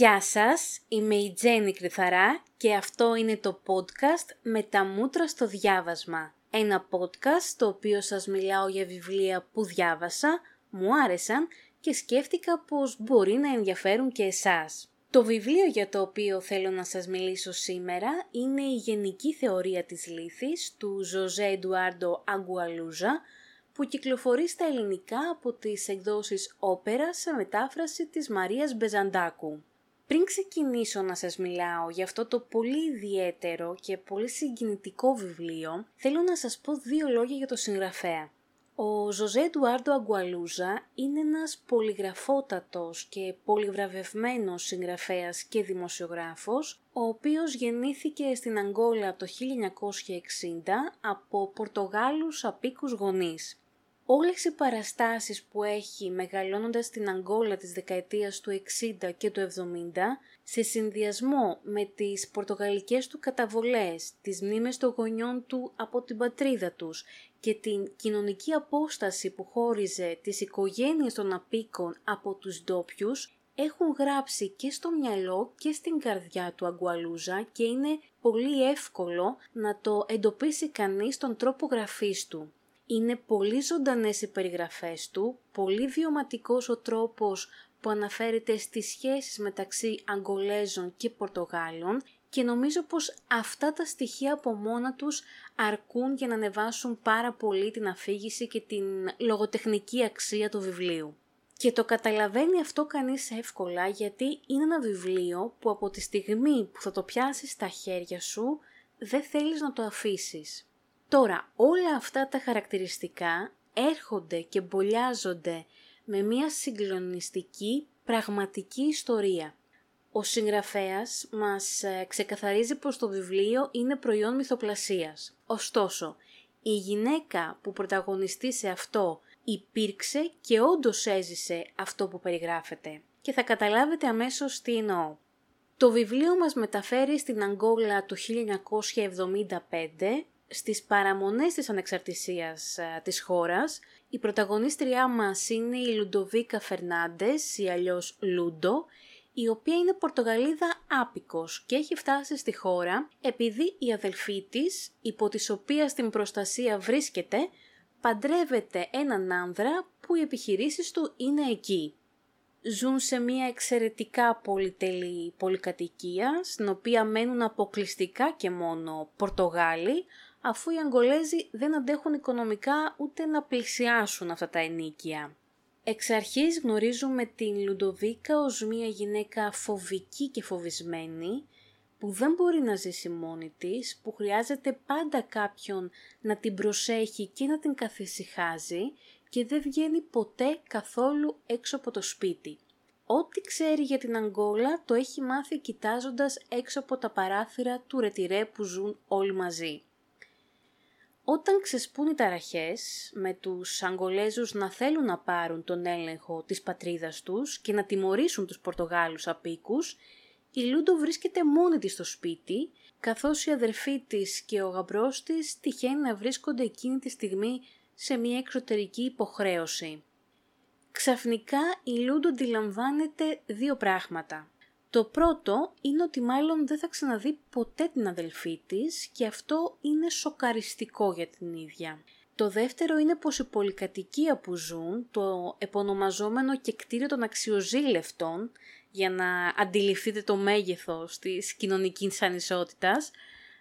Γεια σας, είμαι η Τζέννη Κρυθαρά και αυτό είναι το podcast «Με τα μούτρα στο διάβασμα». Ένα podcast το οποίο σας μιλάω για βιβλία που διάβασα, μου άρεσαν και σκέφτηκα πως μπορεί να ενδιαφέρουν και εσάς. Το βιβλίο για το οποίο θέλω να σας μιλήσω σήμερα είναι η Γενική Θεωρία της Λύθης του Ζωζέ Εντουάρντο Αγκουαλούζα που κυκλοφορεί στα ελληνικά από τις εκδόσεις όπερας σε μετάφραση της Μαρίας Μπεζαντάκου. Πριν ξεκινήσω να σας μιλάω για αυτό το πολύ ιδιαίτερο και πολύ συγκινητικό βιβλίο, θέλω να σας πω δύο λόγια για το συγγραφέα. Ο Ζωζέ Ντουάρντο Αγκουαλούζα είναι ένας πολυγραφότατος και πολυβραβευμένος συγγραφέας και δημοσιογράφος, ο οποίος γεννήθηκε στην Αγγόλα το 1960 από Πορτογάλους απίκους γονείς. Όλες οι παραστάσεις που έχει μεγαλώνοντας στην Αγγόλα της δεκαετίας του 60 και του 70, σε συνδυασμό με τις πορτογαλικές του καταβολές, τις μνήμες των γονιών του από την πατρίδα τους και την κοινωνική απόσταση που χώριζε τις οικογένειες των απίκων από τους ντόπιους, έχουν γράψει και στο μυαλό και στην καρδιά του Αγκουαλούζα και είναι πολύ εύκολο να το εντοπίσει κανείς τον τρόπο γραφής του. Είναι πολύ ζωντανές οι περιγραφές του, πολύ βιωματικός ο τρόπος που αναφέρεται στις σχέσεις μεταξύ Αγγολέζων και Πορτογάλων και νομίζω πως αυτά τα στοιχεία από μόνα τους αρκούν για να ανεβάσουν πάρα πολύ την αφήγηση και την λογοτεχνική αξία του βιβλίου. Και το καταλαβαίνει αυτό κανείς εύκολα γιατί είναι ένα βιβλίο που από τη στιγμή που θα το πιάσεις στα χέρια σου δεν θέλεις να το αφήσεις. Τώρα, όλα αυτά τα χαρακτηριστικά έρχονται και μπολιάζονται με μια συγκλονιστική πραγματική ιστορία. Ο συγγραφέας μας ε, ξεκαθαρίζει πως το βιβλίο είναι προϊόν μυθοπλασίας. Ωστόσο, η γυναίκα που πρωταγωνιστεί σε αυτό υπήρξε και όντως έζησε αυτό που περιγράφεται. Και θα καταλάβετε αμέσως τι εννοώ. Το βιβλίο μας μεταφέρει στην Αγγόλα του 1975 στις παραμονές της ανεξαρτησίας α, της χώρας, η πρωταγωνίστριά μας είναι η Λουντοβίκα Φερνάντες ή αλλιώς Λούντο, η οποία είναι Πορτογαλίδα άπικος και έχει φτάσει στη χώρα επειδή η αδελφή της, υπό της οποίας την προστασία βρίσκεται, παντρεύεται έναν άνδρα που οι επιχειρήσεις του είναι εκεί. Ζουν σε μια εξαιρετικά πολυτελή πολυκατοικία, στην οποία μένουν αποκλειστικά και μόνο Πορτογάλοι, αφού οι Αγγολέζοι δεν αντέχουν οικονομικά ούτε να πλησιάσουν αυτά τα ενίκια. Εξ αρχής γνωρίζουμε την Λουντοβίκα ως μια γυναίκα φοβική και φοβισμένη, που δεν μπορεί να ζήσει μόνη της, που χρειάζεται πάντα κάποιον να την προσέχει και να την καθησυχάζει και δεν βγαίνει ποτέ καθόλου έξω από το σπίτι. Ό,τι ξέρει για την Αγγόλα το έχει μάθει κοιτάζοντας έξω από τα παράθυρα του ρετυρέ που ζουν όλοι μαζί. Όταν ξεσπούν οι ταραχές με τους Αγγολέζους να θέλουν να πάρουν τον έλεγχο της πατρίδας τους και να τιμωρήσουν τους Πορτογάλους απίκους, η Λούντο βρίσκεται μόνη της στο σπίτι, καθώς η αδερφή της και ο γαμπρός της τυχαίνει να βρίσκονται εκείνη τη στιγμή σε μια εξωτερική υποχρέωση. Ξαφνικά η Λούντο αντιλαμβάνεται δύο πράγματα. Το πρώτο είναι ότι μάλλον δεν θα ξαναδεί ποτέ την αδελφή της και αυτό είναι σοκαριστικό για την ίδια. Το δεύτερο είναι πως η πολυκατοικία που ζουν, το επωνομαζόμενο και κτίριο των αξιοζήλευτων, για να αντιληφθείτε το μέγεθος της κοινωνικής ανισότητας,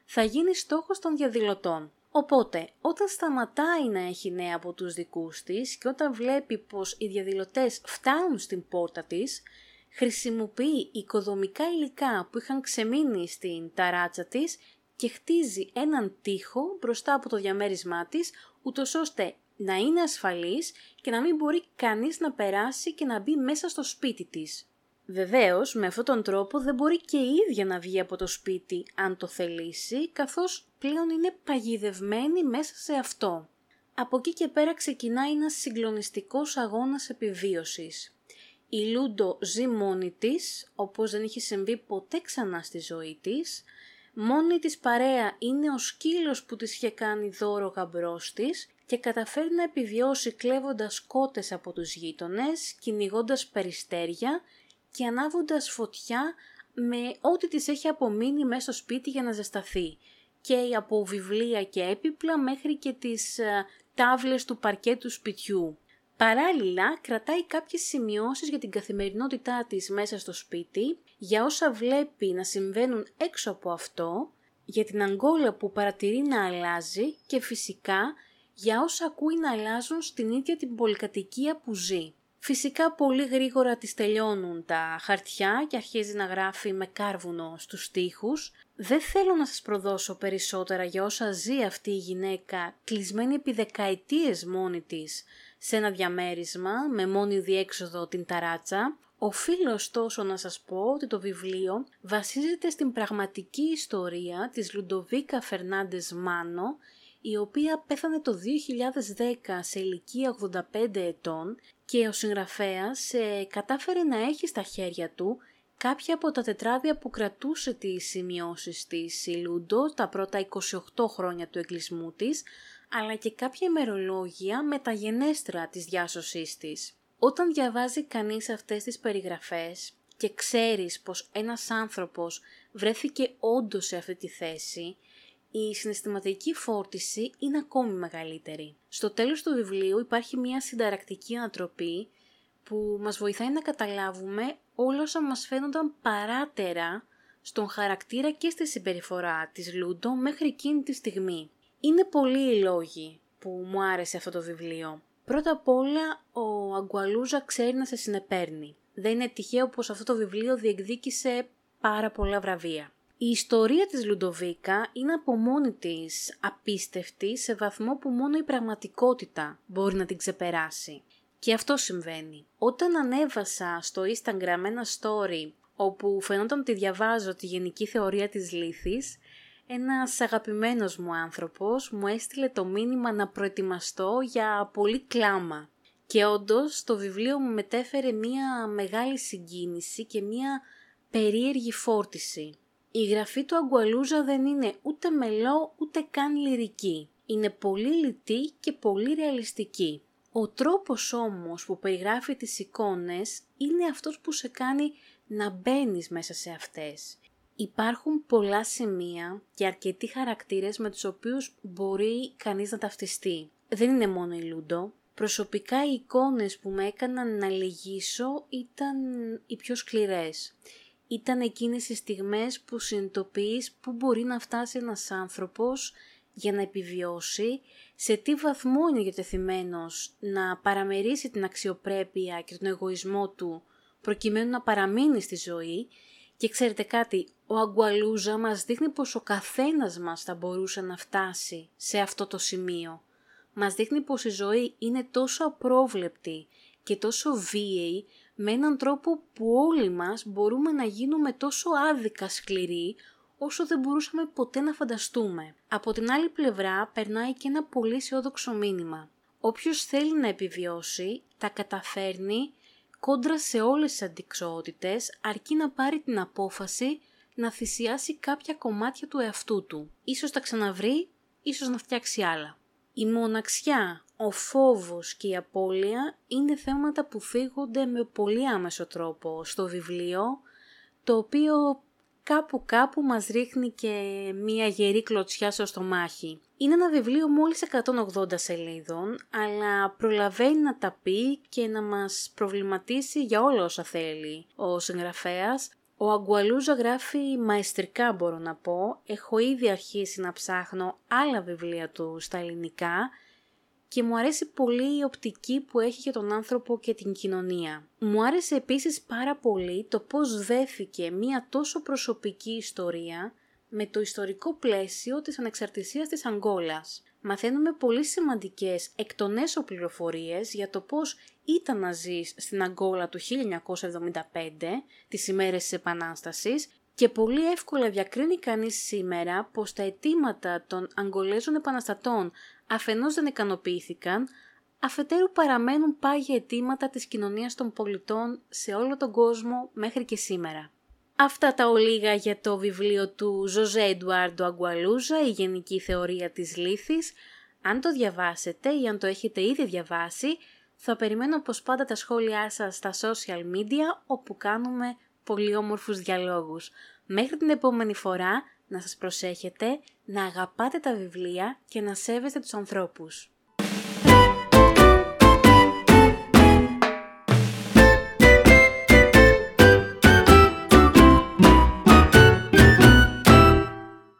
θα γίνει στόχος των διαδηλωτών. Οπότε, όταν σταματάει να έχει νέα από τους δικούς της και όταν βλέπει πως οι διαδηλωτές φτάνουν στην πόρτα της, χρησιμοποιεί οικοδομικά υλικά που είχαν ξεμείνει στην ταράτσα της και χτίζει έναν τοίχο μπροστά από το διαμέρισμά της, ούτως ώστε να είναι ασφαλής και να μην μπορεί κανείς να περάσει και να μπει μέσα στο σπίτι της. Βεβαίως, με αυτόν τον τρόπο δεν μπορεί και η ίδια να βγει από το σπίτι αν το θελήσει, καθώς πλέον είναι παγιδευμένη μέσα σε αυτό. Από εκεί και πέρα ξεκινάει ένας συγκλονιστικός αγώνας επιβίωσης. Η Λούντο ζει μόνη της, όπως δεν έχει συμβεί ποτέ ξανά στη ζωή της. Μόνη της παρέα είναι ο σκύλος που της είχε κάνει δώρο γαμπρός της και καταφέρει να επιβιώσει κλέβοντας κότες από τους γείτονες, κυνηγώντας περιστέρια και ανάβοντας φωτιά με ό,τι της έχει απομείνει μέσα στο σπίτι για να ζεσταθεί. Και από βιβλία και έπιπλα μέχρι και τις ε, τάβλες του παρκέτου σπιτιού. Παράλληλα, κρατάει κάποιες σημειώσεις για την καθημερινότητά της μέσα στο σπίτι, για όσα βλέπει να συμβαίνουν έξω από αυτό, για την αγκόλα που παρατηρεί να αλλάζει και φυσικά για όσα ακούει να αλλάζουν στην ίδια την πολυκατοικία που ζει. Φυσικά πολύ γρήγορα τις τελειώνουν τα χαρτιά και αρχίζει να γράφει με κάρβουνο στους στίχους. Δεν θέλω να σας προδώσω περισσότερα για όσα ζει αυτή η γυναίκα κλεισμένη επί δεκαετίες μόνη της σε ένα διαμέρισμα με μόνη διέξοδο την ταράτσα. Οφείλω ωστόσο να σας πω ότι το βιβλίο βασίζεται στην πραγματική ιστορία της Λουντοβίκα Φερνάντες Μάνο η οποία πέθανε το 2010 σε ηλικία 85 ετών και ο συγγραφέας ε, κατάφερε να έχει στα χέρια του κάποια από τα τετράδια που κρατούσε τις σημειώσεις της η Λούντο τα πρώτα 28 χρόνια του εγκλισμού της, αλλά και κάποια ημερολόγια με τα γενέστρα της διάσωσής της. Όταν διαβάζει κανείς αυτές τις περιγραφές και ξέρεις πως ένας άνθρωπος βρέθηκε όντως σε αυτή τη θέση, η συναισθηματική φόρτιση είναι ακόμη μεγαλύτερη. Στο τέλος του βιβλίου υπάρχει μια συνταρακτική ανατροπή που μας βοηθάει να καταλάβουμε όλα όσα μας φαίνονταν παράτερα στον χαρακτήρα και στη συμπεριφορά της Λούντο μέχρι εκείνη τη στιγμή. Είναι πολλοί οι λόγοι που μου άρεσε αυτό το βιβλίο. Πρώτα απ' όλα, ο Αγκουαλούζα ξέρει να σε συνεπέρνει. Δεν είναι τυχαίο πως αυτό το βιβλίο διεκδίκησε πάρα πολλά βραβεία. Η ιστορία της Λουντοβίκα είναι από μόνη της απίστευτη σε βαθμό που μόνο η πραγματικότητα μπορεί να την ξεπεράσει. Και αυτό συμβαίνει. Όταν ανέβασα στο Instagram ένα story όπου φαινόταν ότι διαβάζω τη γενική θεωρία της λύθης, ένας αγαπημένος μου άνθρωπος μου έστειλε το μήνυμα να προετοιμαστώ για πολύ κλάμα. Και όντως το βιβλίο μου μετέφερε μία μεγάλη συγκίνηση και μία περίεργη φόρτιση. Η γραφή του Αγκουαλούζα δεν είναι ούτε μελό ούτε καν λυρική. Είναι πολύ λιτή και πολύ ρεαλιστική. Ο τρόπος όμως που περιγράφει τις εικόνες είναι αυτός που σε κάνει να μπαίνεις μέσα σε αυτές. Υπάρχουν πολλά σημεία και αρκετοί χαρακτήρες με τους οποίους μπορεί κανείς να ταυτιστεί. Δεν είναι μόνο η Λούντο. Προσωπικά οι εικόνες που με έκαναν να λυγίσω ήταν οι πιο σκληρές ήταν εκείνες οι στιγμές που συνειδητοποιείς πού μπορεί να φτάσει ένας άνθρωπος για να επιβιώσει, σε τι βαθμό είναι διατεθειμένος να παραμερίσει την αξιοπρέπεια και τον εγωισμό του προκειμένου να παραμείνει στη ζωή και ξέρετε κάτι, ο Αγκουαλούζα μας δείχνει πως ο καθένας μας θα μπορούσε να φτάσει σε αυτό το σημείο. Μας δείχνει πως η ζωή είναι τόσο απρόβλεπτη και τόσο βίαιη με έναν τρόπο που όλοι μας μπορούμε να γίνουμε τόσο άδικα σκληροί όσο δεν μπορούσαμε ποτέ να φανταστούμε. Από την άλλη πλευρά περνάει και ένα πολύ αισιόδοξο μήνυμα. Όποιος θέλει να επιβιώσει, τα καταφέρνει κόντρα σε όλες τις αντικσότητες, αρκεί να πάρει την απόφαση να θυσιάσει κάποια κομμάτια του εαυτού του. Ίσως τα ξαναβρει, ίσως να φτιάξει άλλα. Η μοναξιά, ο φόβος και η απώλεια είναι θέματα που φύγονται με πολύ άμεσο τρόπο στο βιβλίο, το οποίο κάπου κάπου μας ρίχνει και μία γερή κλωτσιά στο στομάχι. Είναι ένα βιβλίο μόλις 180 σελίδων, αλλά προλαβαίνει να τα πει και να μας προβληματίσει για όλα όσα θέλει ο συγγραφέας. Ο Αγκουαλούζα γράφει μαεστρικά μπορώ να πω, έχω ήδη αρχίσει να ψάχνω άλλα βιβλία του στα ελληνικά και μου αρέσει πολύ η οπτική που έχει για τον άνθρωπο και την κοινωνία. Μου άρεσε επίσης πάρα πολύ το πώς δέθηκε μία τόσο προσωπική ιστορία με το ιστορικό πλαίσιο της ανεξαρτησίας της Αγγόλας. Μαθαίνουμε πολύ σημαντικές εκ των έσω πληροφορίες για το πώς ήταν να ζεις στην Αγγόλα του 1975, τις ημέρες της Επανάστασης, και πολύ εύκολα διακρίνει κανείς σήμερα πως τα αιτήματα των Αγγολέζων επαναστατών αφενός δεν ικανοποιήθηκαν, αφετέρου παραμένουν πάγια αιτήματα της κοινωνίας των πολιτών σε όλο τον κόσμο μέχρι και σήμερα. Αυτά τα ολίγα για το βιβλίο του Ζωζέ Εντουάρντο Αγκουαλούζα, η Γενική Θεωρία της Λύθης. Αν το διαβάσετε ή αν το έχετε ήδη διαβάσει, Θα περιμένω όπως πάντα τα σχόλιά σας στα social media όπου κάνουμε πολύ όμορφους διαλόγους. Μέχρι την επόμενη φορά να σας προσέχετε, να αγαπάτε τα βιβλία και να σέβεστε τους ανθρώπους.